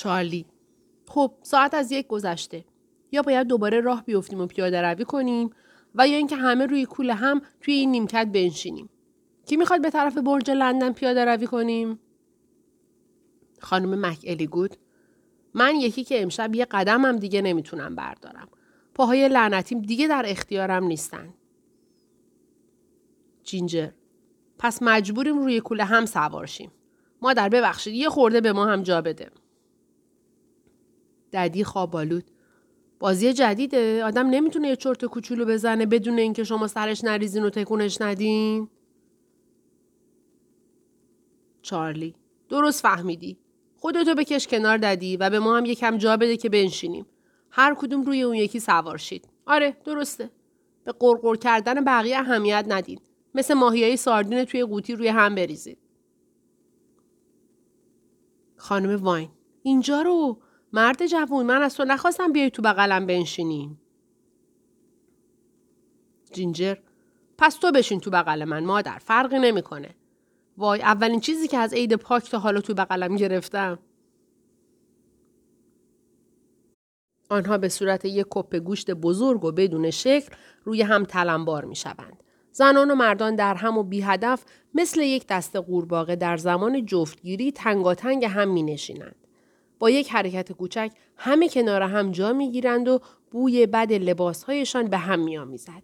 چارلی. خب ساعت از یک گذشته. یا باید دوباره راه بیفتیم و پیاده روی کنیم و یا اینکه همه روی کوله هم توی این نیمکت بنشینیم. کی می‌خواد به طرف برج لندن پیاده روی کنیم؟ خانم مک الیگود من یکی که امشب یه قدمم دیگه نمی‌تونم بردارم. پاهای لعنتیم دیگه در اختیارم نیستن. جینجر. پس مجبوریم روی کوله هم سوارشیم مادر ببخشید یه خورده به ما هم جا بده. ددی خوابالود. بازی جدیده. آدم نمی‌تونه یه چرت کوچولو بزنه بدون اینکه شما سرش نریزین و تکونش ندین. چارلی درست فهمیدی. خودتو بکش کنار ددی و به ما هم یکم جا بده که بنشینیم. هر کدوم روی اون یکی سوار شید. آره درسته. به قرقر کردن بقیه اهمیت ندید. مثل ماهیای ساردین توی قوطی روی هم بریزید. خانم واین اینجا رو مرد جوون من از تو نخواستم بیای تو بغلم بنشینیم. جینجر پس تو بشین تو بغل من مادر فرقی نمی‌کنه. وای اولین چیزی که از عید پاک تا حالا تو بغلم گرفتم. آنها به صورت یک کپ گوشت بزرگ و بدون شکل روی هم تلمبار می شوند. زنان و مردان در هم و بی هدف مثل یک دست قورباغه در زمان جفتگیری تنگاتنگ هم می نشینند. با یک حرکت کوچک همه کنار هم جا می گیرند و بوی بد لباسهایشان به هم می آمیزد.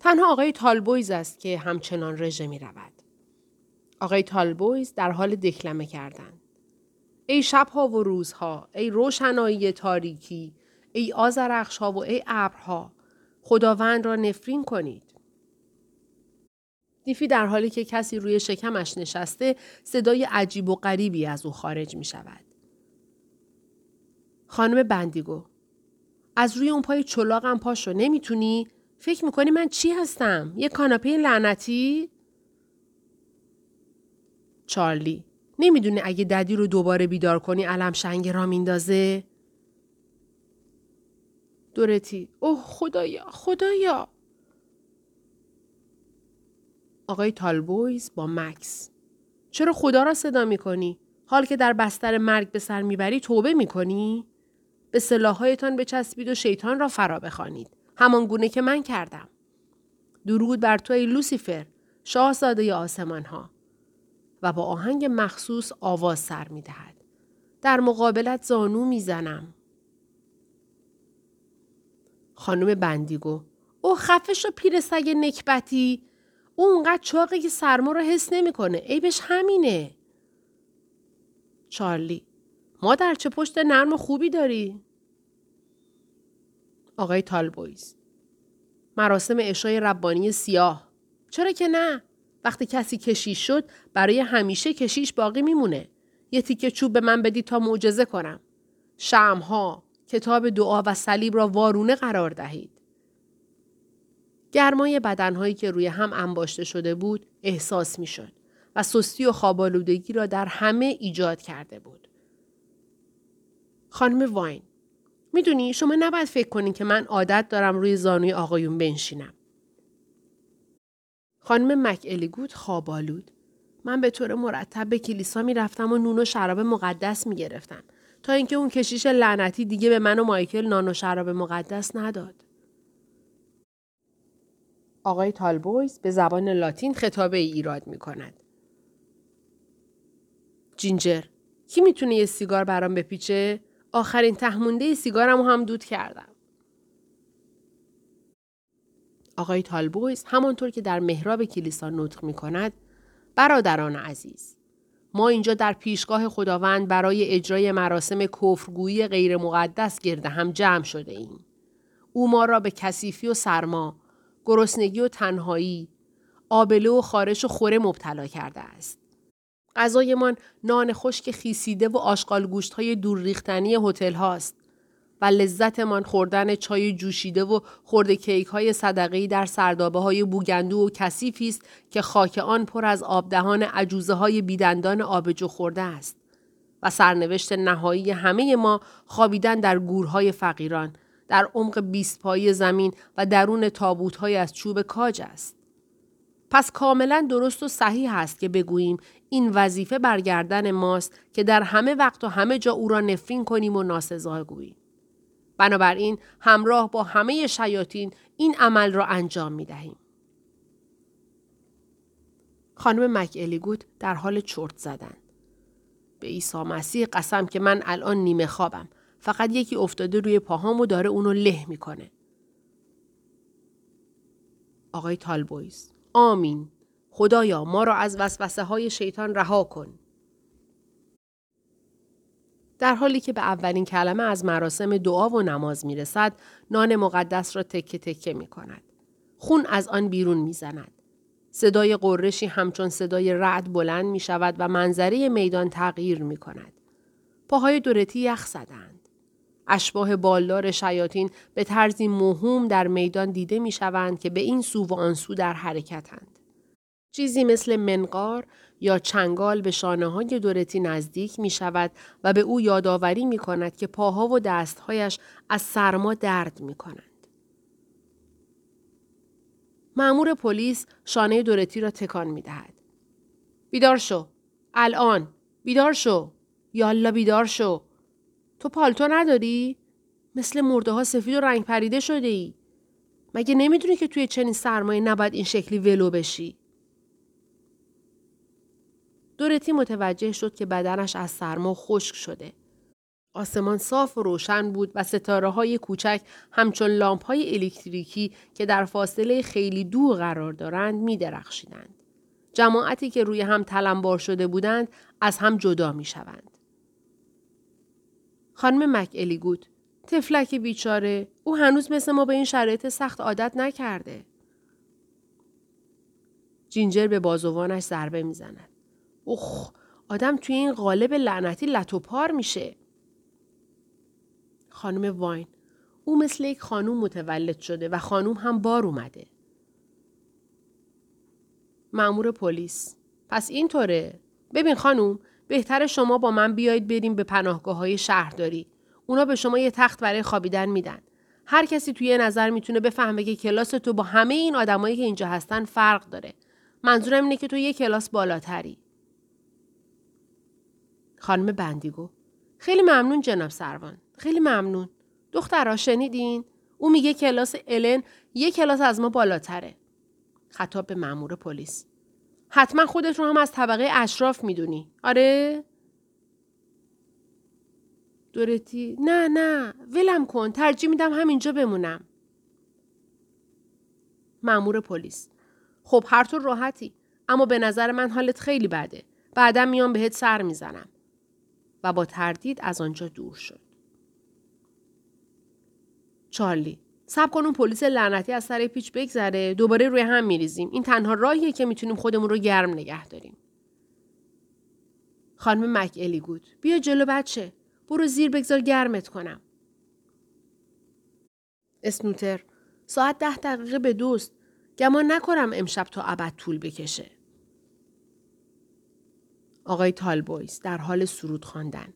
تنها آقای تالبویز است که همچنان رژه می رود. آقای تالبویز در حال دکلمه کردن. ای شبها و روزها، ای روشنایی تاریکی، ای آزرخشها و ای ابرها، خداوند را نفرین کنید. دیفی در حالی که کسی روی شکمش نشسته صدای عجیب و غریبی از او خارج می شود. خانم بندیگو از روی اون پای چلاقم پاشو نمی‌تونی؟ فکر می‌کنی من چی هستم؟ یه کاناپه لعنتی؟ چارلی نمی‌دونی اگه ددی رو دوباره بیدار کنی علم شنگ را میندازه؟ دورتی اوه خدایا خدایا آقای تالبویز با مکس چرا خدا را صدا می‌کنی؟ حال که در بستر مرگ به سر می‌بری توبه می‌کنی؟ به سلاحهایتان بچسبید و شیطان را فرا بخوانید. همان گونه که من کردم. درود بر تو ای لوسیفر شاهزاده آسمان ها و با آهنگ مخصوص آواز سر می دهد. در مقابلت زانو می‌زنم. خانم بندیگو او خفش و پیر سگ نکبتی. او اونقدر چاقه که سرما رو حس نمی‌کنه. عیبش همینه. چارلی مادر چه پشت نرم خوبی داری؟ آقای تالبویز. مراسم اشای ربانی سیاه. چرا که نه؟ وقتی کسی کشیش شد برای همیشه کشیش باقی میمونه. یه تیکه چوب به من بدی تا معجزه کنم. شمها کتاب دعا و صلیب را وارونه قرار دهید. گرمای بدنهایی که روی هم انباشته شده بود احساس می شد و سستی و خوابالودگی را در همه ایجاد کرده بود. خانم واین می‌دونی شما نباید فکر کنین که من عادت دارم روی زانوی آقایون بنشینم. خانم مک الیگود خوابالود. من به طور مرتب به کلیسا می‌رفتم و نون و شراب مقدس می‌گرفتم تا اینکه اون کشیش لعنتی دیگه به من و مایکل نان و شراب مقدس نداد. آقای تالبویز به زبان لاتین خطابه ای ایراد می کند. جینجر کی می‌تونه یه سیگار برام بپیچه؟ آخرین تهمونده سیگارم هم دود کردم. آقای تالبویز همانطور که در محراب کلیسا نطق می کند برادران عزیز ما اینجا در پیشگاه خداوند برای اجرای مراسم کفرگویی غیر مقدس گرده هم جمع شده ایم. او ما را به کثیفی و سرما، گرسنگی و تنهایی، آبله و خارش و خوره مبتلا کرده است. غذایمان نان خشک خیسیده و آشغال گوشت های دور ریختنی هتل هاست و لذتمان خوردن چای جوشیده و خورده کیک های صدقی در سردابه های بوگندو و کثیفی است که خاک آن پر از آبدهان عجوزه های بیدندان آبجو خورده است و سرنوشت نهایی همه ما خوابیدن در گورهای فقیران در عمق بیست پایی زمین و درون تابوت های از چوب کاج است. پس کاملا درست و صحیح است که بگوییم این وظیفه برگردن ماست که در همه وقت و همه جا او را نفرین کنیم و ناسزا گوییم. بنابراین همراه با همه شیاطین این عمل را انجام می دهیم. خانم مک در حال چرت زدن. به عیسی مسیح قسم که من الان نیمه خوابم. فقط یکی افتاده روی پاهام و داره اونو له می‌کنه. آقای تالبویز آمین. خدایا ما را از وسوسه های شیطان رها کن. در حالی که به اولین کلمه از مراسم دعا و نماز می رسد، نان مقدس را تکه تکه می کند. خون از آن بیرون می زند. صدای قرشی همچون صدای رعد بلند می شود و منظره میدان تغییر می کند. پاهای دورتی یخ زدند. اشباه بالدار شیاطین به طرزی مهم در میدان دیده می شوند که به این سو و آن سو در حرکتند. چیزی مثل منقار یا چنگال به شانه های دورتی نزدیک می شود و به او یادآوری می کند که پاها و دستهایش از سرما درد می کنند. معمور پلیس شانه دورتی را تکان می دهد. بیدار شو. الان. بیدار شو. یالا بیدار شو. تو پالتو نداری؟ مثل مرده ها سفید و رنگ پریده شده ای. مگه نمی‌دونی که توی چنین سرمایه نباید این شکلی ولو بشی؟ دورتی متوجه شد که بدنش از سرما خشک شده. آسمان صاف و روشن بود و ستاره های کوچک همچون لامپ های الکتریکی که در فاصله خیلی دور قرار دارند می درخشیدند. جماعتی که روی هم تلمبار شده بودند از هم جدا می شوند. خانم مک الیگوت تفلک بیچاره او هنوز مثل ما به این شرایط سخت عادت نکرده. جینجر به بازوانش ضربه می‌زند. اوخ آدم توی این قالب لعنتی لطوپار میشه. خانم واین او مثل یک خانوم متولد شده و خانوم هم بار اومده. معمور پلیس پس اینطوره ببین خانوم بهتر شما با من بیایید بریم به پناهگاه های شهرداری اونا به شما یه تخت برای خوابیدن میدن هر کسی توی نظر می‌تونه بفهمه که کلاس تو با همه این آدمایی که اینجا هستن فرق داره منظورم اینه که تو یه کلاس بالاتری خانم بندیگو خیلی ممنون جناب سروان خیلی ممنون. دخترها شنیدین؟ او میگه کلاس الن یه کلاس از ما بالاتره. خطاب به مأمور پلیس. حتما خودت رو هم از طبقه اشراف می‌دونی. آره؟ دورتی نه نه ولم کن ترجیح میدم همینجا بمونم. مأمور پلیس. خب هر طور راحتی اما به نظر من حالت خیلی بده. بعدا میام بهت سر می‌زنم. و با تردید از آنجا دور شد. چارلی سب کن اون پلیس لعنتی از سر پیچ بگذره دوباره روی هم میریزیم. این تنها راهیه که می‌تونیم خودمون رو گرم نگه داریم. خانم مک الی گود بیا جلو بچه. برو زیر بگذار گرمت کنم. اسنوتر ساعت ده دقیقه به دوست. گمان نکنم امشب تا ابد طول بکشه. آقای تالبویز در حال سرود خواندن.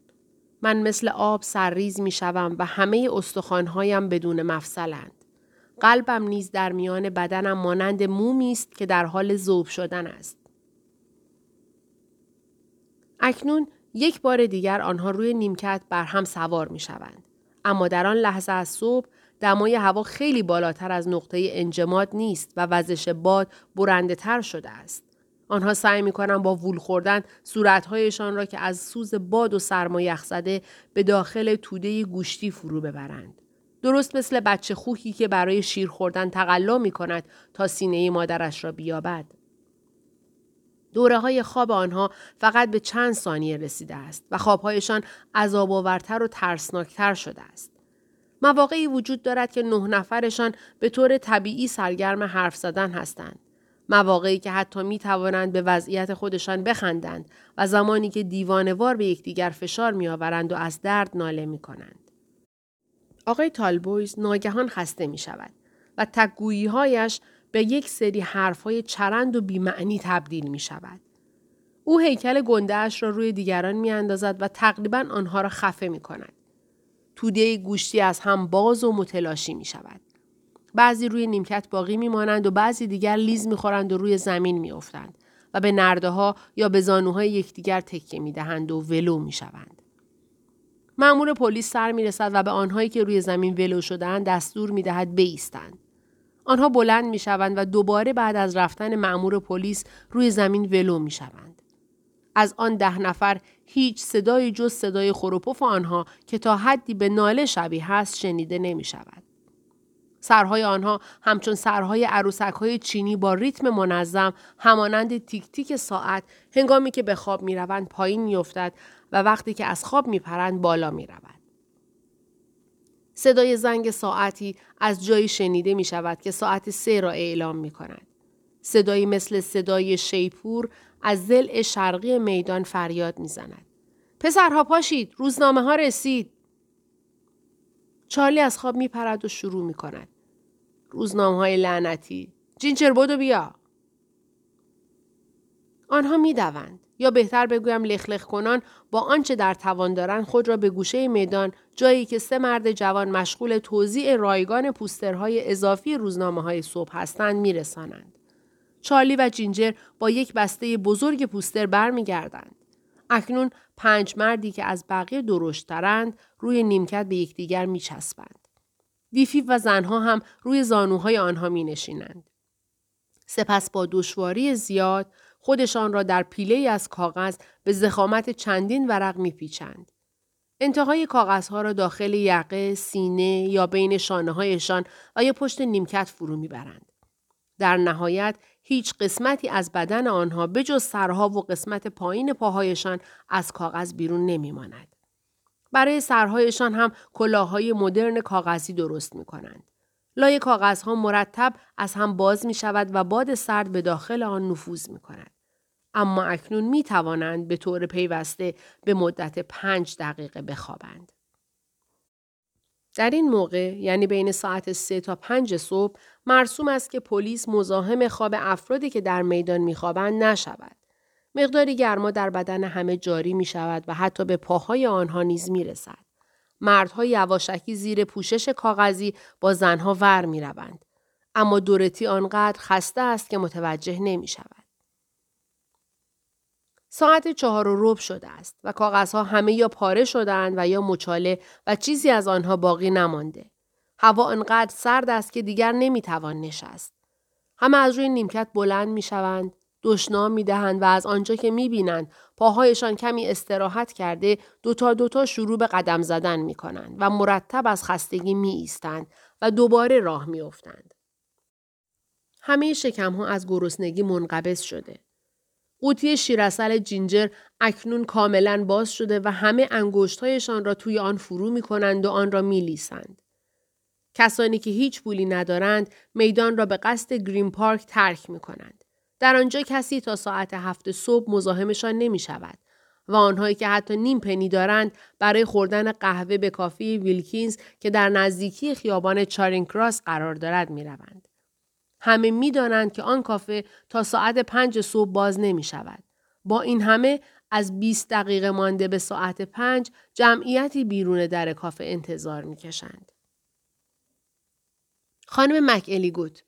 من مثل آب سرریز می شوم و همه استخوانهایم بدون مفصلند. قلبم نیز در میان بدنم مانند مومی است که در حال ذوب شدن است. اکنون یک بار دیگر آنها روی نیمکت بر هم سوار می شوند. اما در آن لحظه از صبح دمای هوا خیلی بالاتر از نقطه انجماد نیست و وزش باد برنده تر شده است. آنها سعی می کنند با وول خوردن صورتهایشان را که از سوز باد و سرما یخ زده به داخل توده گوشتی فرو ببرند. درست مثل بچه خوکی که برای شیر خوردن تقلا می کند تا سینه مادرش را بیابد. دوره های خواب آنها فقط به چند ثانیه رسیده است و خوابهایشان عذاب آورتر و ترسناکتر شده است. مواقعی وجود دارد که نه نفرشان به طور طبیعی سرگرم حرف زدن هستند. مواقعی که حتی می توانند به وضعیت خودشان بخندند و زمانی که دیوانوار به یکدیگر فشار می آورند و از درد ناله می کنند. آقای تالبویز ناگهان خسته می شود و تکگویی هایش به یک سری حرف های چرند و بیمعنی تبدیل می شود. او هیکل گندهش را روی دیگران می اندازد و تقریبا آنها را خفه می کند. توده گوشتی از هم باز و متلاشی می شود. بعضی روی نیمکت باقی میمانند و بعضی دیگر لیز می‌خورند و روی زمین میافتند و به نرده ها یا به زانوهای یکدیگر تکیه می‌دهند و ولو می‌شوند. مأمور پلیس سر می‌رسد و به آنهایی که روی زمین ولو شدهاند دستور می‌دهد بایستند. آنها بلند می‌شوند و دوباره بعد از رفتن مأمور پلیس روی زمین ولو می‌شوند. از آن ده نفر هیچ صدای جز صدای خروپف آنها که تا حدی به ناله شبیه است شنیده نمی شود. سرهای آنها همچون سرهای عروسک های چینی با ریتم منظم همانند تیک تیک ساعت هنگامی که به خواب می روند پایین می افتد و وقتی که از خواب می پرند بالا می رود. صدای زنگ ساعتی از جایی شنیده می شود که ساعت سه را اعلام می کند. صدایی مثل صدای شیپور از زل شرقی میدان فریاد می زند. پسرها پاشید روزنامه ها رسید. چارلی از خواب می پرد و شروع می کند. روزنامه های لعنتی. جینچر بودو بیا. آنها می دوند. یا بهتر بگویم لخلخ کنان با آنچه در توان دارند خود را به گوشه میدان جایی که سه مرد جوان مشغول توزیع رایگان پوسترهای اضافی روزنامه های صبح هستند میرسانند. چارلی و جینجر با یک بسته بزرگ پوستر برمیگردند. اکنون پنج مردی که از بقیه درشترند روی نیمکت به یکدیگر میچسبند. دیفیف و زنها هم روی زانوهای آنها می نشینند. سپس با دشواری زیاد خودشان را در پیله از کاغذ به زخامت چندین ورق میپیچند. انتهای کاغذها را داخل یقه، سینه یا بین شانه هایشان و یا پشت نیمکت فرو می‌برند. در نهایت هیچ قسمتی از بدن آنها به جز سرها و قسمت پایین پاهایشان از کاغذ بیرون نمیماند. برای سرهایشان هم کلاههای مدرن کاغذی درست می کنند. لای کاغذها مرتب از هم باز می شود و باد سرد به داخل آن نفوذ می کند. اما اکنون می توانند به طور پیوسته به مدت پنج دقیقه بخوابند. در این موقع یعنی بین ساعت سه تا پنج صبح مرسوم است که پلیس مزاحم خواب افرادی که در میدان میخوابند نشود. مقداری گرما در بدن همه جاری می شود و حتی به پاهای آنها نیز می رسد. مردها یواشکی زیر پوشش کاغذی با زنها ور می روند. اما دورتی آنقدر خسته است که متوجه نمی شود. ساعت چهار و رب شده است و کاغذها همه یا پاره شدند و یا مچاله و چیزی از آنها باقی نمانده. هوا انقدر سرد است که دیگر نمی‌توان نشست. همه از روی نیمکت بلند می‌شوند، دشنام می‌دهند و از آنجا که می‌بینند پاهایشان کمی استراحت کرده دوتا دوتا شروع به قدم زدن می‌کنند و مرتب از خستگی می ایستند و دوباره راه میافتند. همه شکم ها از گرسنگی منقبض شده. قوطی شیرسل جینجر اکنون کاملا باز شده و همه انگشتهایشان را توی آن فرو می کنند و آن را می لیسند. کسانی که هیچ پولی ندارند میدان را به قصد گرین پارک ترک می کنند. در آنجا کسی تا ساعت هفت صبح مزاحمشان نمی شود و آنهایی که حتی نیم پنی دارند برای خوردن قهوه به کافی ویلکینز که در نزدیکی خیابان چارینگ کراس قرار دارد می روند. همه می دانند که آن کافه تا ساعت پنج صبح باز نمی شود. با این همه از 20 دقیقه مانده به ساعت پنج جمعیتی بیرون در کافه انتظار می کشند. خانم مک الیگوت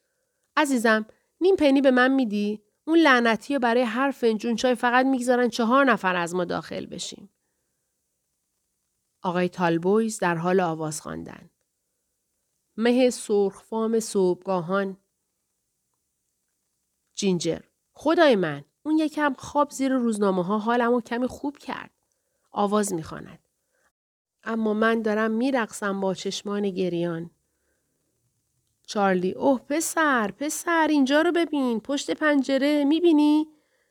عزیزم نیم پنی به من میدی؟ اون لعنتی برای هر فنجون چای فقط می‌گذارن چهار نفر از ما داخل بشیم. آقای تالبویز در حال آواز خواندن. مه سرخفام صبحگاهان جینجر خدای من اون یکم خواب زیر روزنامه ها حالمو کمی خوب کرد. آواز می‌خواند. اما من دارم میرقصم با چشمان گریان. چارلی اوه پسر پسر اینجا رو ببین پشت پنجره می‌بینی؟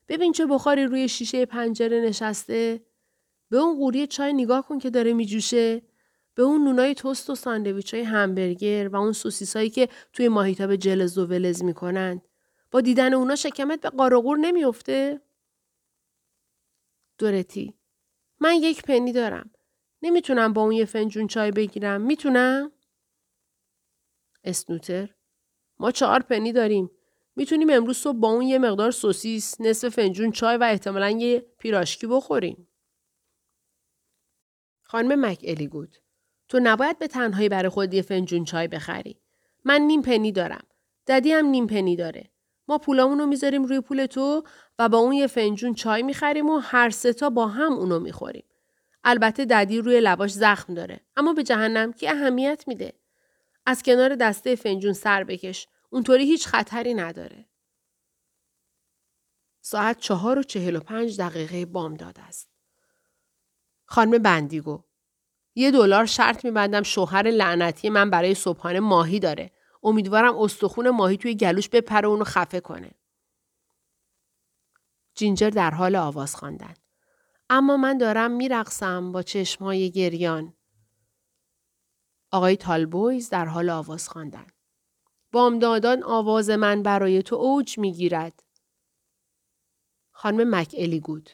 ببین چه بخاری روی شیشه پنجره نشسته؟ به اون قوری چای نگاه کن که داره میجوشه؟ به اون نونای توست و ساندویچ های همبرگر و اون سوسیسایی که توی ماهیتاب جلز و ولز می‌کنند. با دیدن اونا شکمت به قارقور نمیافته؟ دورتی من یک پنی دارم. نمی‌تونم با اون یه فنجون چای بگیرم. می‌تونم؟ اسنوتر ما چهار پنی داریم. می‌تونیم امروز صبح با اون یه مقدار سوسیس، نصف فنجون چای و احتمالا یه پیراشکی بخوریم. خانم مک الیگود تو نباید به تنهایی برای خود یه فنجون چای بخری. من نیم پنی دارم. ددی هم نیم پنی داره. ما پولامون رو می‌ذاریم روی پول تو و با اون یه فنجون چای می‌خریم و هر ستا با هم اونو می‌خوریم. البته ددی روی لباش زخم داره اما به جهنم کی اهمیت میده از کنار دسته فنجون سر بکش. اونطوری هیچ خطری نداره. ساعت چهار و چهل و پنج دقیقه بامداد است. خانم بندیگو یه دلار شرط میبندم شوهر لعنتی من برای صبحانه ماهی داره. امیدوارم استخون ماهی توی گلوش بپره اونو خفه کنه. جینجر در حال آواز خواندن. اما من دارم میرقصم با چشمهای گریان. آقای تالبویز در حال آواز خواندن. بامدادان آواز من برای تو اوج می‌گیرد. خانم مک الی گود.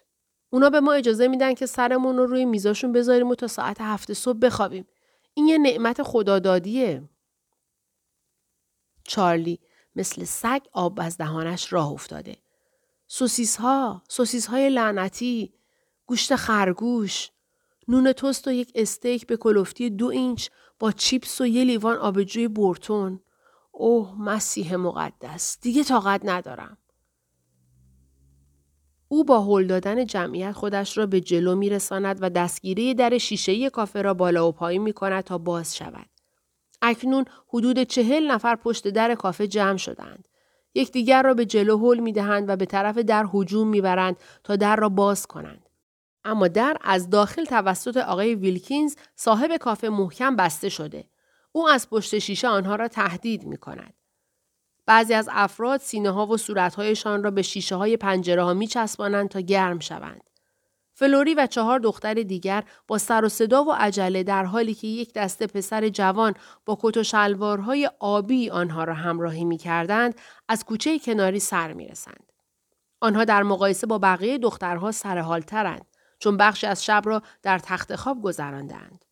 اونا به ما اجازه میدن که سرمون رو روی میزاشون بذاریم و تا ساعت هفت صبح بخوابیم. این یه نعمت خدادادیه. چارلی مثل سگ آب از دهانش راه افتاده. سوسیس ها، سوسیس های لعنتی، گوشت خرگوش، نون توست و یک استیک به کلفتی دو اینچ با چیپس و یه لیوان آبجوی بورتون. اوه مسیح مقدس دیگه طاقت ندارم. او با هل دادن جمعیت خودش را به جلو میرساند و دستگیری در شیشه کافه را بالا و پایین می کند تا باز شود. اکنون حدود چهل نفر پشت در کافه جمع شدند. یکدیگر را به جلو هل می دهند و به طرف در هجوم می‌برند تا در را باز کنند. اما در از داخل توسط آقای ویلکینز صاحب کافه محکم بسته شده. او از پشت شیشه آنها را تهدید می کند. بعضی از افراد سینه ها و صورتهایشان را به شیشه های پنجره ها می چسبانند تا گرم شوند. فلوری و چهار دختر دیگر با سر و صدا و عجله در حالی که یک دسته پسر جوان با کت و شلوارهای آبی آنها را همراهی می کردند از کوچه کناری سر می رسند. آنها در مقایسه با بقیه دخترها سرحالترند چون بخشی از شب را در تخت خواب گذراندند.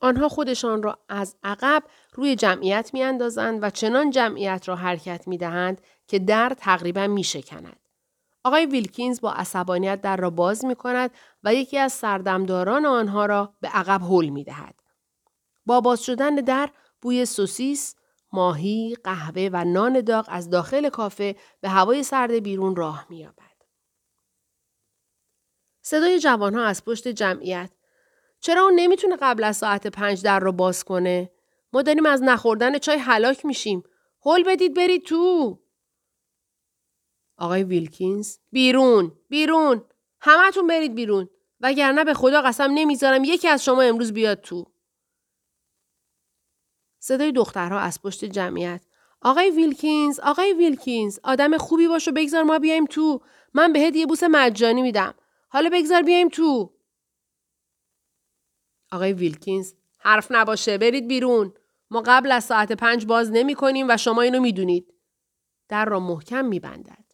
آنها خودشان را از عقب روی جمعیت می اندازند و چنان جمعیت را حرکت می دهند که در تقریبا می شکند. آقای ویلکینز با عصبانیت در را باز می کند و یکی از سردمداران آنها را به عقب حل می دهد. با باز شدن در بوی سوسیس، ماهی، قهوه و نان داغ از داخل کافه به هوای سرد بیرون راه می صدای جوانها از پشت جمعیت چرا اون نمی‌تونه قبل از ساعت پنج در رو باز کنه؟ ما داریم از نخوردن چای هلاک میشیم. هل بدید برید تو. آقای ویلکینز بیرون بیرون همهتون برید بیرون وگرنه به خدا قسم نمی‌ذارم یکی از شما امروز بیاد تو. صدای دخترها از پشت جمعیت آقای ویلکینز آقای ویلکینز آدم خوبی باش و بگذار ما بیایم تو من بهت یه بوس مجانی میدم حالا بگذار بیایم تو. آقای ویلکینز حرف نباشه برید بیرون. ما قبل از ساعت پنج باز نمی کنیم و شما اینو می‌دونید. در را محکم میبندد.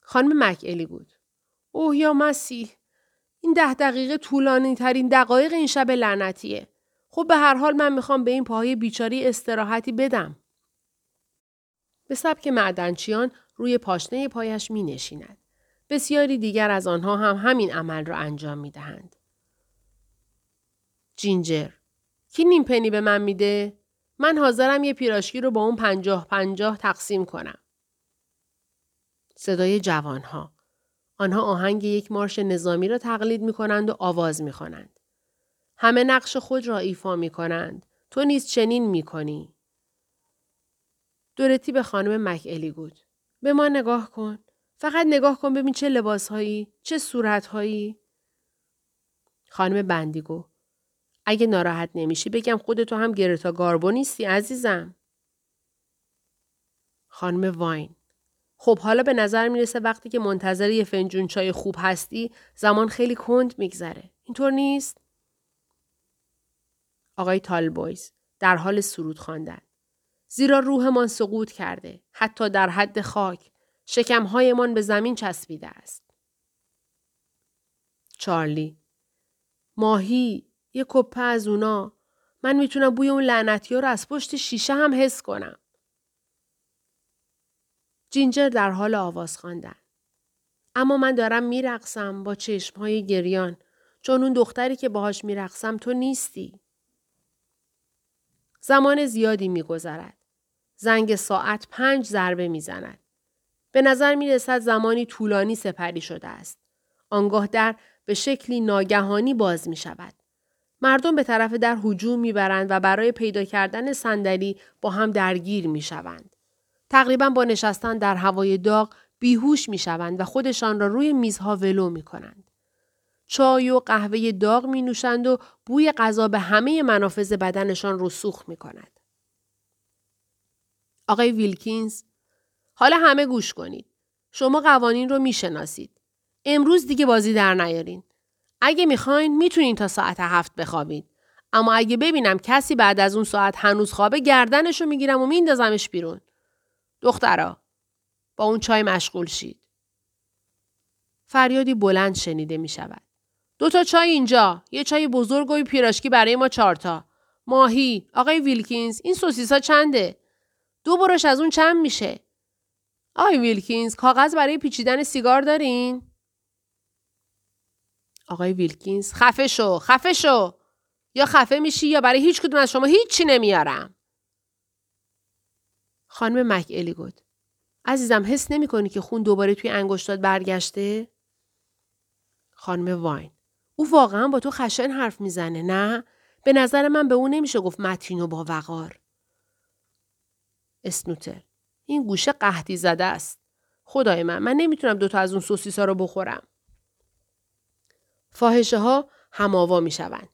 خانم مک بود. اوه یا مسیح. این ده دقیقه طولانی ترین دقایق این شب لعنتیه. خب به هر حال من می‌خوام به این پاهای بیچاری استراحتی بدم. به سبک معدنچیان روی پاشنه پایش می نشیند. بسیاری دیگر از آنها هم همین عمل را انجام می دهند. جینجر کی نیم پنی به من میده؟ من حاضرم یه پیراشکی رو با اون پنجاه پنجاه تقسیم کنم. صدای جوانها. آنها آهنگ یک مارش نظامی را تقلید می کنند و آواز می کنند. همه نقش خود را ایفا می کنند. تو نیز چنین می کنی. دورتی به خانم مک الی بود. به ما نگاه کن. فقط نگاه کن ببین چه لباسهایی، چه صورتهایی. خانم بندیگو اگه ناراحت نمیشی بگم خودتو هم گرتا گاربو نیستی عزیزم. خانم واین خب حالا به نظر می‌رسه وقتی که منتظر یه فنجون چای خوب هستی زمان خیلی کند میگذره. اینطور نیست؟ آقای تالبویز در حال سرود خواندن. زیرا روحمان سقوط کرده. حتی در حد خاک. شکمهایمان به زمین چسبیده است. چارلی ماهی یه کپه از اونا من می‌تونم بوی اون لعنتی رو از پشت شیشه هم حس کنم. جینجر در حال آواز خواندن. اما من دارم میرقصم با چشمهای گریان چون اون دختری که باهاش میرقصم تو نیستی. زمان زیادی میگذرد. زنگ ساعت پنج ضربه می‌زند. به نظر می رسد زمانی طولانی سپری شده است. آنگاه در به شکلی ناگهانی باز می شود. مردم به طرف در هجوم می‌برند و برای پیدا کردن صندلی با هم درگیر می شوند. تقریبا با نشستن در هوای داغ بیهوش می شوند و خودشان را روی میزها ولو می کنند. چای و قهوه داغ می نوشند و بوی غذا به همه منافذ بدنشان رسوخ می کند. آقای ویلکینز حالا همه گوش کنید. شما قوانین رو می‌شناسید. امروز دیگه بازی در نیارین. اگه می‌خواین می‌تونین تا ساعت هفت بخوابید. اما اگه ببینم کسی بعد از اون ساعت هنوز خوابه گردنشو می‌گیرم و میندازمش بیرون. دخترا با اون چای مشغول شید. فریادی بلند شنیده می شود. دو تا چای اینجا. یه چای بزرگ و پیراشکی برای ما چارتا. ماهی. آقای ویلکینز. این سوسیسا چنده؟ دو برش از اون چند میشه؟ آقای ویلکینز کاغذ برای پیچیدن سیگار دارین؟ آقای ویلکینز خفه شو خفه شو یا خفه میشی یا برای هیچ کدوم از شما هیچی نمیارم خانم مک الی گفت عزیزم حس نمی کنی که خون دوباره توی انگشتات برگشته؟ خانم واین او واقعا با تو خشن حرف می‌زنه نه؟ به نظر من به اون نمیشه گفت متین و با وقار. اسنوتر این گوشه قهدی زده است. خدای من من نمی‌تونم دوتا از اون سوسیسا رو بخورم. فاحشه ها هماوا می‌شوند.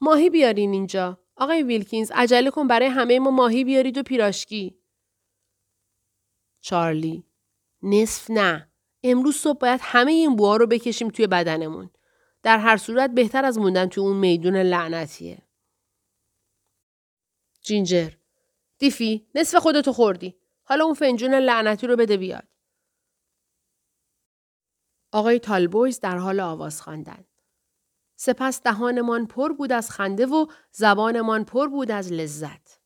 ماهی بیارین اینجا. آقای ویلکینز عجله کن برای همه ما ماهی بیارید و پیراشکی. چارلی نصف نه. امروز صبح باید همه این بوها رو بکشیم توی بدنمون. در هر صورت بهتر از موندن توی اون میدون لعنتیه. جینجر دیفی نصف خودتو خوردی. حالا اون فنجون لعنتی رو بده بیاد. آقای تالبویز در حال آواز خواندن. سپس دهانمان پر بود از خنده و زبانمان پر بود از لذت.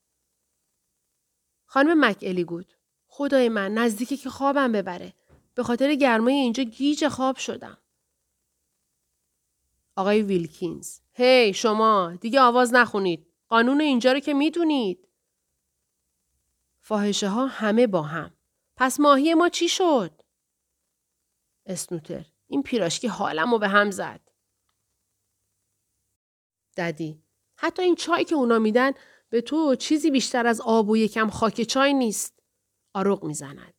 خانم مک الی گود خدای من نزدیکی که خوابم ببره. به خاطر گرمای اینجا گیج خواب شدم. آقای ویلکینز هی hey, شما دیگه آواز نخونید. قانون اینجا رو که می‌دونید. فاحشه ها همه با هم. پس ماهی ما چی شد؟ اسنوتر این پیراشکی حالم رو به هم زد. ددی حتی این چای که اونا میدن به تو چیزی بیشتر از آب و یکم خاک چای نیست. آروغ می‌زند.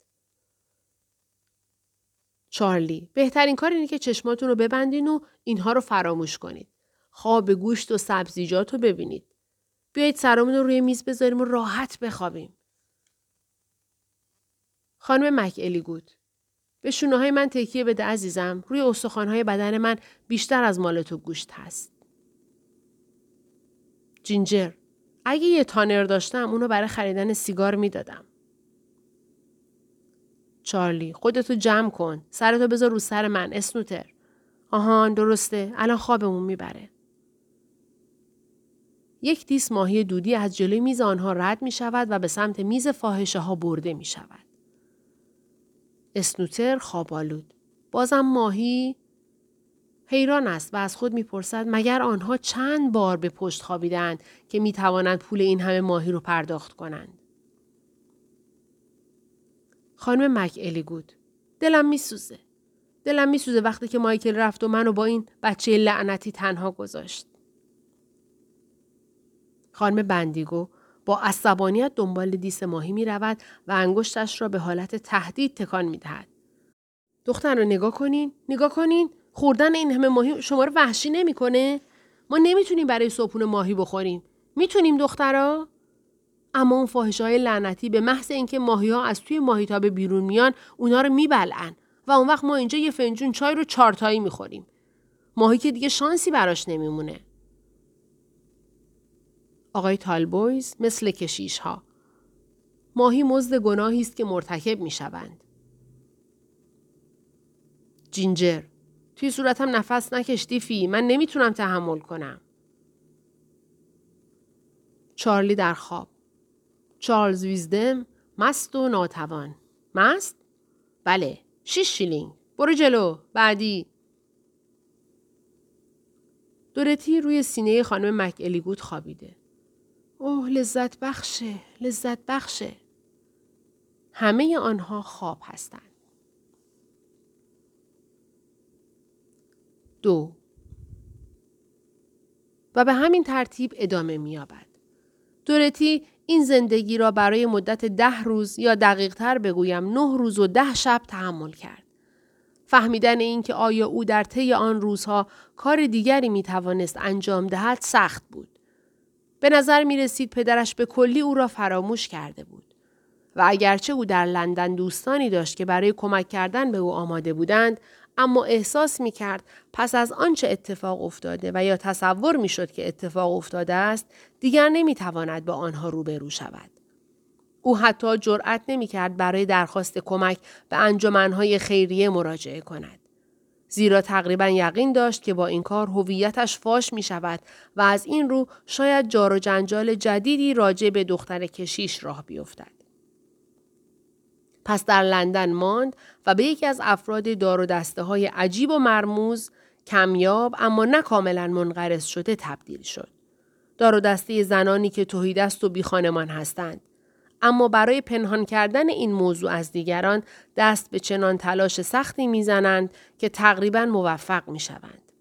چارلی بهترین کار اینه که چشماتون رو ببندین و اینها رو فراموش کنید. خواب گوشت و سبزیجات رو ببینید. بیایید سرمون رو روی میز بذاریم و راحت بخوابیم. خانم مک الی گود به شونه های من تکیه بده عزیزم روی استخوان های بدن من بیشتر از مال تو گوشت هست. جینجر اگه یه تانر داشتم اونو برای خریدن سیگار می‌دادم. چارلی خودتو جمع کن. سرتو بذار رو سر من اسنوتر. آهان درسته. الان خوابمون می‌بره. یک دیس ماهی دودی از جلوی میز آنها رد می شود و به سمت میز فاحشه ها برده می شود. اسنوتر خوابالود. بازم ماهی حیران است و از خود می‌پرسد مگر آنها چند بار به پشت خوابیدند که می توانند پول این همه ماهی رو پرداخت کنند. خانم مک الیگود دلم میسوزه. دلم میسوزه وقتی که مایکل رفت و منو با این بچه لعنتی تنها گذاشت. خانم بندیگو با عصبانیت دنبال دیس ماهی می رود و انگشتش را به حالت تهدید تکان می دهد. دختر رو نگاه کنین، نگاه کنین، خوردن این همه ماهی شما رو وحشی نمی‌کنه؟ ما نمی‌تونیم برای صبحون ماهی بخوریم. می‌تونیم دخترا؟ اما اون فاحش های لعنتی به محض اینکه ماهی ها از توی ماهیتابه بیرون میان اونا رو میبلعن و اون وقت ما اینجا یه فنجون چای رو چارتایی می‌خوریم. ماهی که دیگه شانسی براش نمیمونه. آقای تالبویز مثل کشیش ها. ماهی مزد گناهی است که مرتکب می شوند. جینجر توی صورتم نفس نکشتی فی من نمی‌تونم تحمل کنم. چارلی در خواب. چارلز ویزدم مست و ناتوان. مست؟ بله. شیش شیلینگ. برو جلو. بعدی. دورتی روی سینه خانم مک الیگوت خوابیده. اوه لذت بخشه لذت بخشه همه آنها خواب هستند دو و به همین ترتیب ادامه می‌یابد. دورتی این زندگی را برای مدت ده روز یا دقیقتر بگویم نه روز و ده شب تحمل کرد. فهمیدن اینکه آیا او در طی آن روزها کار دیگری می توانست انجام دهد سخت بود. به نظر می رسید پدرش به کلی او را فراموش کرده بود. و اگرچه او در لندن دوستانی داشت که برای کمک کردن به او آماده بودند اما احساس می کرد پس از آنچه اتفاق افتاده و یا تصور می شد که اتفاق افتاده است دیگر نمی تواند با آنها روبرو شود. او حتی جرأت نمی کرد برای درخواست کمک به انجمنهای خیریه مراجعه کند. زیرا تقریبا یقین داشت که با این کار هویتش فاش می شود و از این رو شاید جار و جنجال جدیدی راجع به دختر کشیش راه بیفتد. پس در لندن ماند و به یکی از افراد دار و دسته های عجیب و مرموز کمیاب اما نه کاملا منقرض شده تبدیل شد. دار و دسته زنانی که توهیدست و بیخانمان هستند. اما برای پنهان کردن این موضوع از دیگران دست به چنان تلاش سختی می‌زنند که تقریبا موفق می شوند.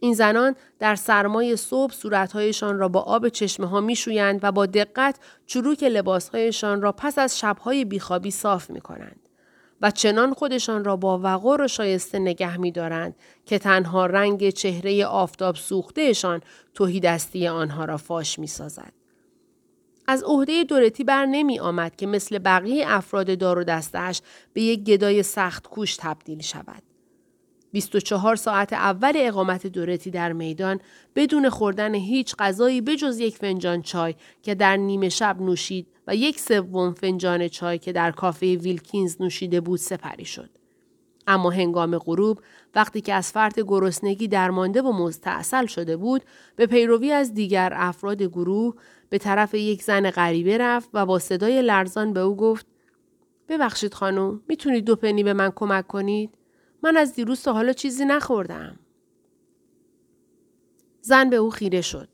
این زنان در سرمای صبح صورتهایشان را با آب چشمه ها می شویند و با دقت چروک لباسهایشان را پس از شبهای بیخوابی صاف می کنند. و چنان خودشان را با وقار و شایسته نگه می دارند که تنها رنگ چهره آفتاب سوختهشان توهی دستی آنها را فاش می سازد. از عهده دورتی بر نمی آمد که مثل بقیه افراد دار و دستش به یک گدای سخت کوش تبدیل شود. 24 ساعت اول اقامت دورتی در میدان بدون خوردن هیچ غذایی بجز یک فنجان چای که در نیمه شب نوشید و یک سوم فنجان چای که در کافه ویلکینز نوشیده بود سپری شد. اما هنگام غروب وقتی که از فرط گرسنگی درمانده و مستاصل شده بود به پیروی از دیگر افراد گروه به طرف یک زن غریبه رفت و با صدای لرزان به او گفت ببخشید خانم می‌تونید دو پنی به من کمک کنید من از دیروز تا حالا چیزی نخوردم. زن به او خیره شد.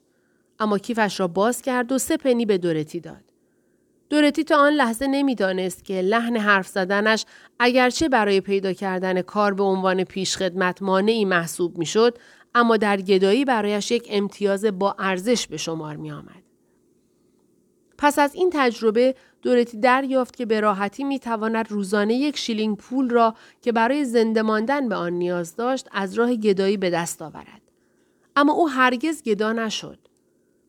اما کیفش را باز کرد و سه پنی به دورتی داد. دورتی تا آن لحظه نمی‌دانست که لحن حرف زدنش اگرچه برای پیدا کردن کار به عنوان پیشخدمت مانعی محسوب می‌شد اما در گدایی برایش یک امتیاز با ارزش به شمار می آمد. پس از این تجربه دورتی دریافت که به راحتی می تواند روزانه یک شیلینگ پول را که برای زنده ماندن به آن نیاز داشت از راه گدایی به دست آورد. اما او هرگز گدا نشد.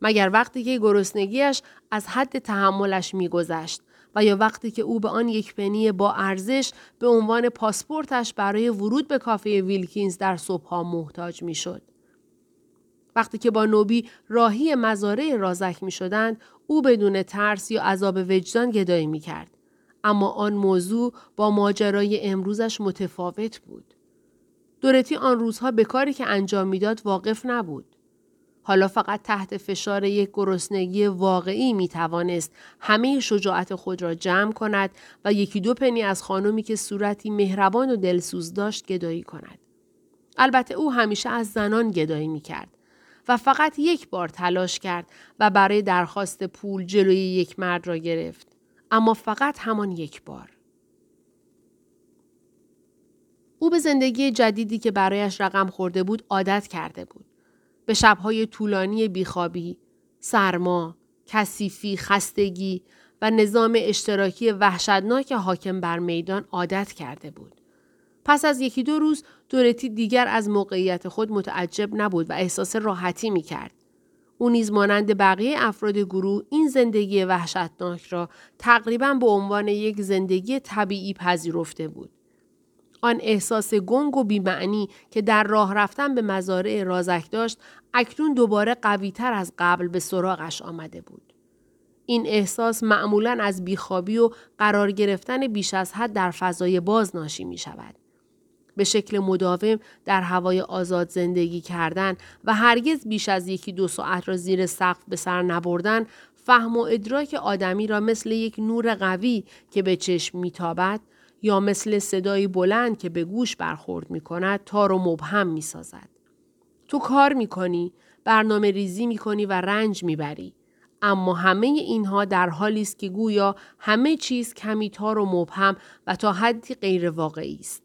مگر وقتی که گرسنگیش از حد تحملش میگذشت و یا وقتی که او به آن یک پنی با ارزش به عنوان پاسپورتش برای ورود به کافه ویلکینز در صبحها محتاج می‌شد. وقتی که با نوبی راهی مزارع رازک می شدند او بدون ترس یا عذاب وجدان گدایی می کرد. اما آن موضوع با ماجرای امروزش متفاوت بود. دورتی آن روزها به کاری که انجام می‌داد واقف نبود. حالا فقط تحت فشار یک گرسنگی واقعی می توانست همه شجاعت خود را جمع کند و یکی دو پنی از خانمی که صورتی مهربان و دلسوز داشت گدایی کند. البته او همیشه از زنان گدایی می کرد. و فقط یک بار تلاش کرد و برای درخواست پول جلوی یک مرد را گرفت. اما فقط همان یک بار. او به زندگی جدیدی که برایش رقم خورده بود عادت کرده بود. به شبهای طولانی بیخوابی، سرما، کثیفی، خستگی و نظام اشتراکی وحشتناک حاکم بر میدان عادت کرده بود. پس از یکی دو روز دورتی دیگر از موقعیت خود متعجب نبود و احساس راحتی می کرد. او نیز مانند بقیه افراد گروه این زندگی وحشتناک را تقریبا به عنوان یک زندگی طبیعی پذیرفته بود. آن احساس گنگ و بیمعنی که در راه رفتن به مزارع رازک داشت اکنون دوباره قویتر از قبل به سراغش آمده بود. این احساس معمولا از بیخوابی و قرار گرفتن بیش از حد در فضای باز ناشی می شود. به شکل مداوم در هوای آزاد زندگی کردن و هرگز بیش از یکی دو ساعت را زیر سقف به سر نبردن فهم و ادراک آدمی را مثل یک نور قوی که به چشم میتابد یا مثل صدایی بلند که به گوش برخورد می کند تار و مبهم می سازد. تو کار می کنی، برنامه ریزی می کنی و رنج می بری. اما همه اینها در حالی است که گویا همه چیز کمی تار و مبهم و تا حدی غیر واقعی است.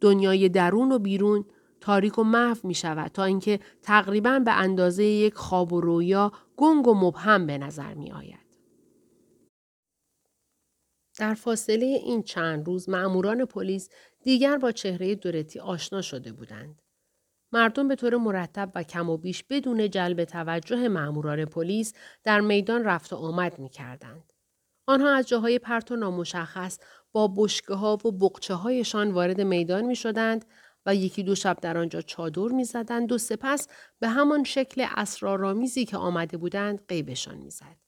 دنیای درون و بیرون تاریک و محو می شود تا اینکه تقریبا به اندازه یک خواب و رویا گنگ و مبهم به نظر می آید. در فاصله این چند روز مأموران پلیس دیگر با چهره دورتی آشنا شده بودند. مردم به طور مرتب و کم و بیش بدون جلب توجه مأموران پلیس در میدان رفت و آمد می کردند. آنها از جاهای پرت و نامشخص با بشکه ها و بقچه هایشان وارد میدان می شدند و یکی دو شب در آنجا چادر می زدند و سپس به همان شکل اسرارآمیزی که آمده بودند غیبشان می زد.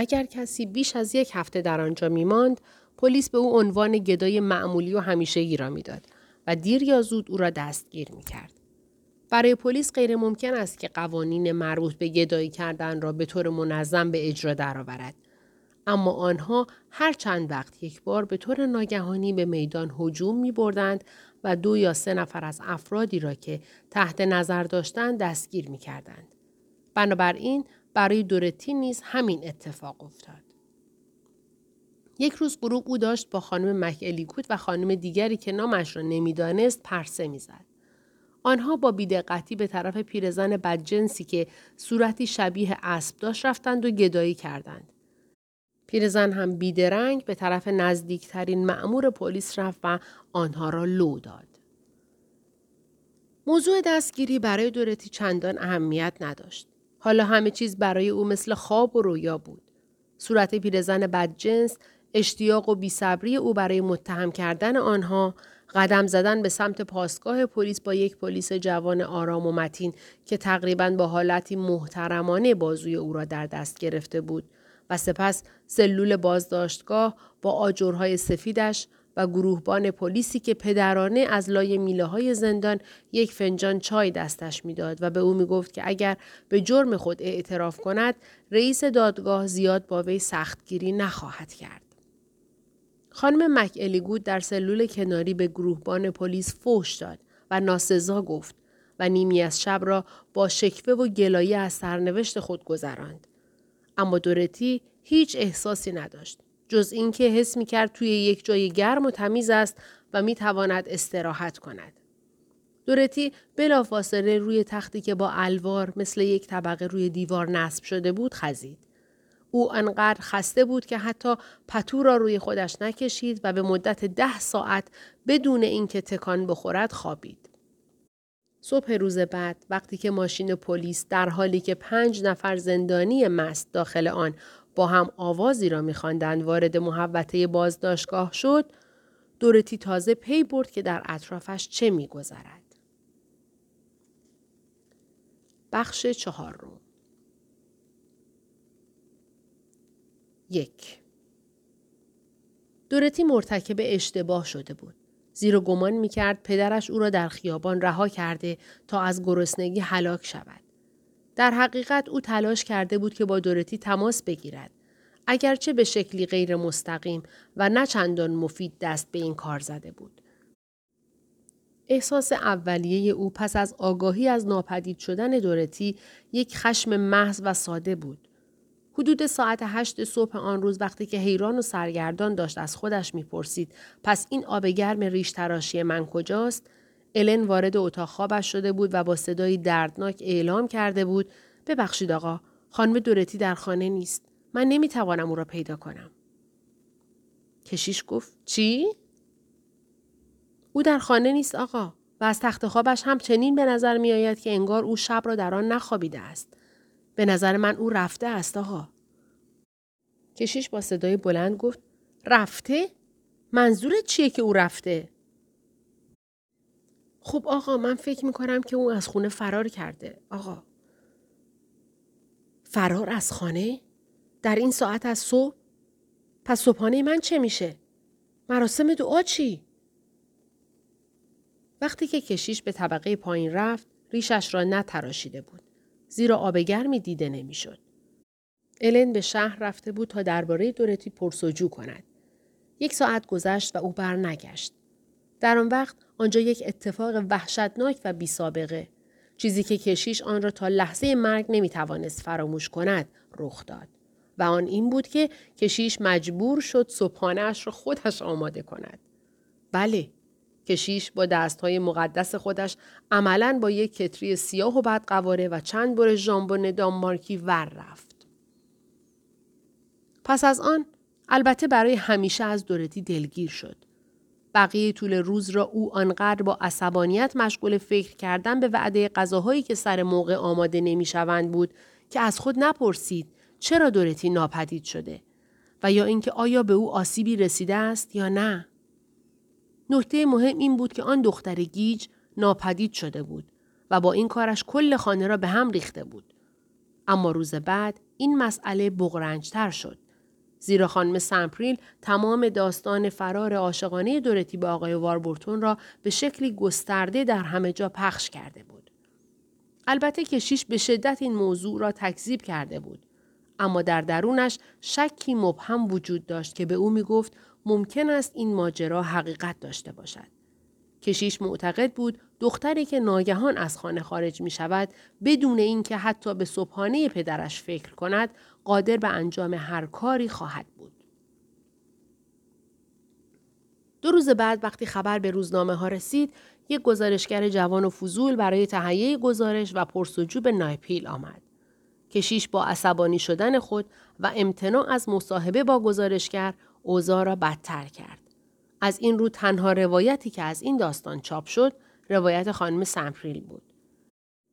اگر کسی بیش از یک هفته در آنجا می ماند، پلیس به او عنوان گدای معمولی و همیشگی را می‌داد و دیر یا زود او را دستگیر می کرد. برای پلیس غیر ممکن است که قوانین مربوط به گدایی کردن را به طور منظم به اجرا درآورد. اما آنها هر چند وقت یک بار به طور ناگهانی به میدان هجوم می بردند و دو یا سه نفر از افرادی را که تحت نظر داشتند دستگیر می کردند. بنابراین برای دورتی نیز همین اتفاق افتاد. یک روز غروب او داشت با خانم مک الیکوت و خانم دیگری که نامش را نمی‌دانست پرسه می‌زد. آنها با بیدقتی به طرف پیرزن بدجنسی که صورتی شبیه اسب داشت رفتند و گدایی کردند. پیرزن هم بیدرنگ به طرف نزدیکترین معمور پلیس رفت و آنها را لو داد. موضوع دستگیری برای دورتی چندان اهمیت نداشت. حالا همه چیز برای او مثل خواب و رویا بود. صورت پیرزن بدجنس، اشتیاق و بیصبری او برای متهم کردن آنها، قدم زدن به سمت پاسگاه پلیس با یک پلیس جوان آرام و متین که تقریبا با حالتی محترمانه بازوی او را در دست گرفته بود و سپس سلول بازداشتگاه با آجرهای سفیدش و گروهبان پلیسی که پدرانه از لای میله های زندان یک فنجان چای دستش می‌داد و به او می‌گفت که اگر به جرم خود اعتراف کند رئیس دادگاه زیاد با وی سختگیری نخواهد کرد. خانم مک الیگود در سلول کناری به گروهبان پلیس فوش داد و ناسزا گفت و نیمی از شب را با شکوه و گلایه از سرنوشت خود گذراند. اما دورتی هیچ احساسی نداشت. جز اینکه حس می کرد توی یک جای گرم و تمیز است و می تواند استراحت کند. دورتی بلافاصله روی تختی که با الوار مثل یک طبقه روی دیوار نصب شده بود خزید. او انقدر خسته بود که حتی پتو را روی خودش نکشید و به مدت ده ساعت بدون اینکه تکان بخورد خوابید. صبح روز بعد وقتی که ماشین پلیس در حالی که پنج نفر زندانی مست داخل آن با هم آوازی را میخواندند وارد محوطه بازداشتگاه شد دورتی تازه پی برد که در اطرافش چه میگذرد بخش چهارم یک دورتی مرتکب اشتباه شده بود. زیرا گمان می کرد پدرش او را در خیابان رها کرده تا از گرسنگی هلاک شود. در حقیقت او تلاش کرده بود که با دورتی تماس بگیرد. اگرچه به شکلی غیر مستقیم و نه چندان مفید دست به این کار زده بود. احساس اولیه او پس از آگاهی از ناپدید شدن دورتی یک خشم محض و ساده بود. حدود ساعت هشت صبح آن روز وقتی که حیران و سرگردان داشت از خودش می‌پرسید پس این آب گرم ریش تراشی من کجاست الن وارد اتاق خوابش شده بود و با صدایی دردناک اعلام کرده بود ببخشید آقا خانم دورتی در خانه نیست من نمی‌توانم او را پیدا کنم کشیش گفت چی او در خانه نیست آقا و از تخت خوابش هم چنین به نظر می آید که انگار او شب را در آن نخوابیده است به نظر من او رفته است آقا. کشیش با صدای بلند گفت رفته؟ منظورت چیه که او رفته؟ خب آقا من فکر می کنم که او از خونه فرار کرده. آقا. فرار از خانه؟ در این ساعت از صبح؟ پس صبحانه من چه میشه؟ مراسم دعا چی؟ وقتی که کشیش به طبقه پایین رفت ریشش را نتراشیده بود. زیرا آب گرمی دیده نمی‌شد. الن به شهر رفته بود تا درباره دورتی پرسجو کند. یک ساعت گذشت و او برنگشت. در آن وقت آنجا یک اتفاق وحشتناک و بی سابقه چیزی که کشیش آن را تا لحظه مرگ نمی‌توانست فراموش کند رخ داد. و آن این بود که کشیش مجبور شد صبحانهاش را خودش آماده کند. بله، کشیش با دستهای مقدس خودش عملا با یک کتری سیاه و بدقواره و چند بر ژامبون دانمارکی ور رفت. پس از آن البته برای همیشه از دورتی دلگیر شد. بقیه طول روز را او آنقدر با عصبانیت مشغول فکر کردن به وعده غذاهایی که سر موقع آماده نمی‌شوند بود که از خود نپرسید چرا دورتی ناپدید شده و یا اینکه آیا به او آسیبی رسیده است یا نه. نکته مهم این بود که آن دختر گیج ناپدید شده بود و با این کارش کل خانه را به هم ریخته بود. اما روز بعد این مسئله بغرنجتر شد. زیرا خانم سمپریل تمام داستان فرار عاشقانه دورتی به آقای واربورتون را به شکلی گسترده در همه جا پخش کرده بود. البته کشیش به شدت این موضوع را تکذیب کرده بود. اما در درونش شکی مبهم وجود داشت که به او می گفت ممکن است این ماجرا حقیقت داشته باشد. کشیش معتقد بود دختری که ناگهان از خانه خارج می شود بدون اینکه حتی به صبحانه پدرش فکر کند قادر به انجام هر کاری خواهد بود. دو روز بعد وقتی خبر به روزنامه ها رسید یک گزارشگر جوان و فضول برای تهیه گزارش و پرسجو به نایپیل آمد. کشیش با عصبانی شدن خود و امتناع از مصاحبه با گزارشگر اوضاع را بدتر کرد. از این رو تنها روایتی که از این داستان چاپ شد روایت خانم سمپریل بود.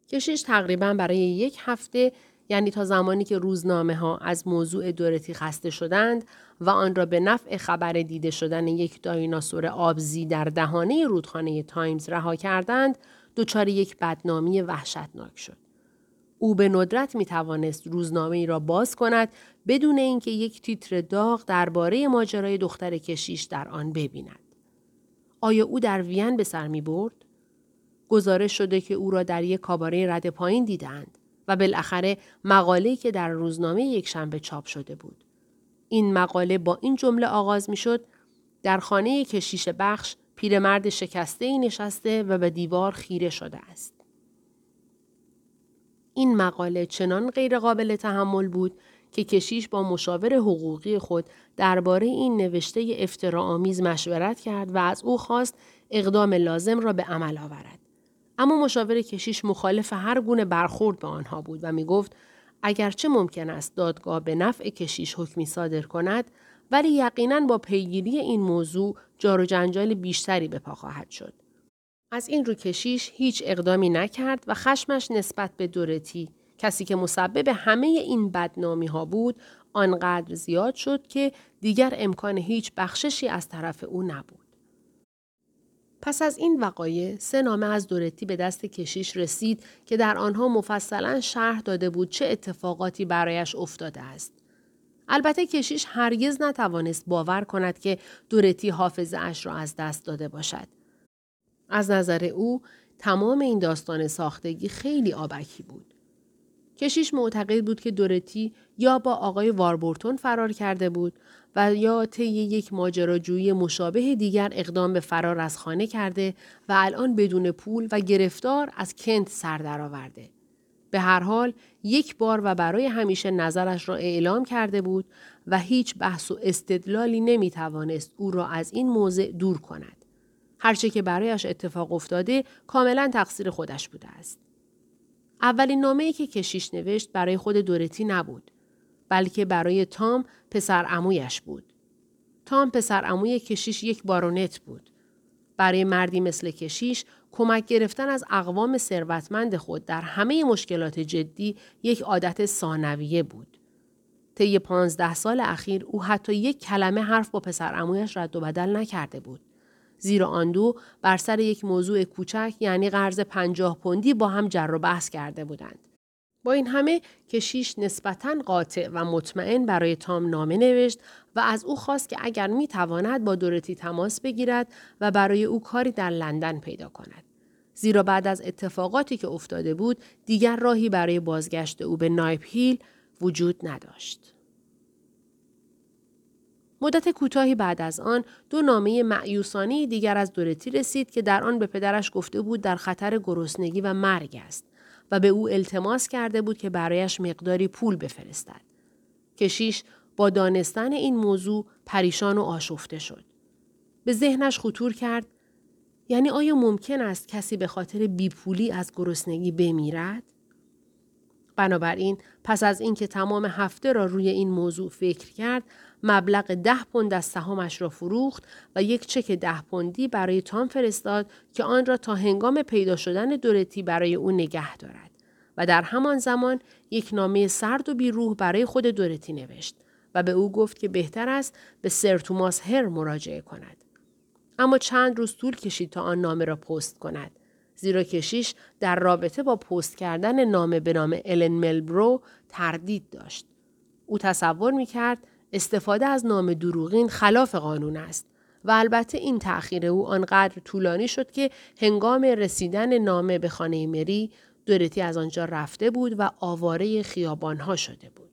کشیش تقریبا برای یک هفته یعنی تا زمانی که روزنامه ها از موضوع دورتی خسته شدند و آن را به نفع خبر دیده شدن یک دایناسور آبزی در دهانه رودخانه تایمز رها کردند دچار یک بدنامی وحشتناک شد. او به ندرت می توانست روزنامه ای را باز کند بدون اینکه یک تیتر داغ درباره ماجرای دختر کشیش در آن ببیند. آیا او در وین به سر می برد؟ گزارش شده که او را در یک کاباره رد پایین دیدند و بالاخره مقاله‌ای که در روزنامه یک شنبه چاپ شده بود. این مقاله با این جمله آغاز می شد در خانه کشیش بخش پیرمرد شکسته ای نشسته و به دیوار خیره شده است. این مقاله چنان غیرقابل تحمل بود که کشیش با مشاور حقوقی خود درباره این نوشته افتراآمیز مشورت کرد و از او خواست اقدام لازم را به عمل آورد. اما مشاور کشیش مخالف هر گونه برخورد به آنها بود و می گفت اگرچه ممکن است دادگاه به نفع کشیش حکمی صادر کند ولی یقینا با پیگیری این موضوع جار و جنجال بیشتری به پا خواهد شد. از این رو کشیش هیچ اقدامی نکرد و خشمش نسبت به دورتی کسی که مسبب همه این بدنامی ها بود آنقدر زیاد شد که دیگر امکان هیچ بخششی از طرف او نبود. پس از این وقایع سه نامه از دورتی به دست کشیش رسید که در آنها مفصلا شرح داده بود چه اتفاقاتی برایش افتاده است. البته کشیش هرگز نتوانست باور کند که دورتی حافظه اش را از دست داده باشد. از نظر او تمام این داستان ساختگی خیلی آبکی بود. کشیش معتقد بود که دورتی یا با آقای واربورتون فرار کرده بود و یا طی یک ماجراجویی مشابه دیگر اقدام به فرار از خانه کرده و الان بدون پول و گرفتار از کنت سر درآورده. به هر حال یک بار و برای همیشه نظرش را اعلام کرده بود و هیچ بحث و استدلالی نمی توانست او را از این موضع دور کند. هرچه که برایش اتفاق افتاده کاملا تقصیر خودش بوده است. اولین نامه که کشیش نوشت برای خود دورتی نبود. بلکه برای تام پسر امویش بود. تام پسر اموی کشیش یک بارونت بود. برای مردی مثل کشیش کمک گرفتن از اقوام ثروتمند خود در همه مشکلات جدی یک عادت ثانویه بود. طی پانزده سال اخیر او حتی یک کلمه حرف با پسر امویش رد و بدل نکرده بود. زیرا آن دو بر سر یک موضوع کوچک یعنی قرض پنجاه پوندی با هم جر و بحث کرده بودند. با این همه کشیش نسبتا قاطع و مطمئن برای تام نامه نوشت و از او خواست که اگر می تواند با دورتی تماس بگیرد و برای او کاری در لندن پیدا کند. زیرا بعد از اتفاقاتی که افتاده بود دیگر راهی برای بازگشت او به نایپ هیل وجود نداشت. مدت کوتاهی بعد از آن دو نامه معیوسانه دیگر از دورتی رسید که در آن به پدرش گفته بود در خطر گرسنگی و مرگ است و به او التماس کرده بود که برایش مقداری پول بفرستد. کشیش با دانستن این موضوع پریشان و آشفته شد. به ذهنش خطور کرد یعنی آیا ممکن است کسی به خاطر بیپولی از گرسنگی بمیرد؟ بنابراین پس از اینکه تمام هفته را روی این موضوع فکر کرد مبلغ ده پوند از سهامش را فروخت و یک چک ده پوندی برای تام فرستاد که آن را تا هنگام پیدا شدن دورتی برای او نگه دارد و در همان زمان یک نامه سرد و بیروح برای خود دورتی نوشت و به او گفت که بهتر است به سر توماس هر مراجعه کند. اما چند روز طول کشید تا آن نامه را پست کند. زیرا کشیش در رابطه با پست کردن نامه به نام الن ملبرو تردید داشت. او تصور می کرد استفاده از نام دروغین خلاف قانون است و البته این تأخیر او آنقدر طولانی شد که هنگام رسیدن نامه به خانه مری دورتی از آنجا رفته بود و آواره خیابانها شده بود.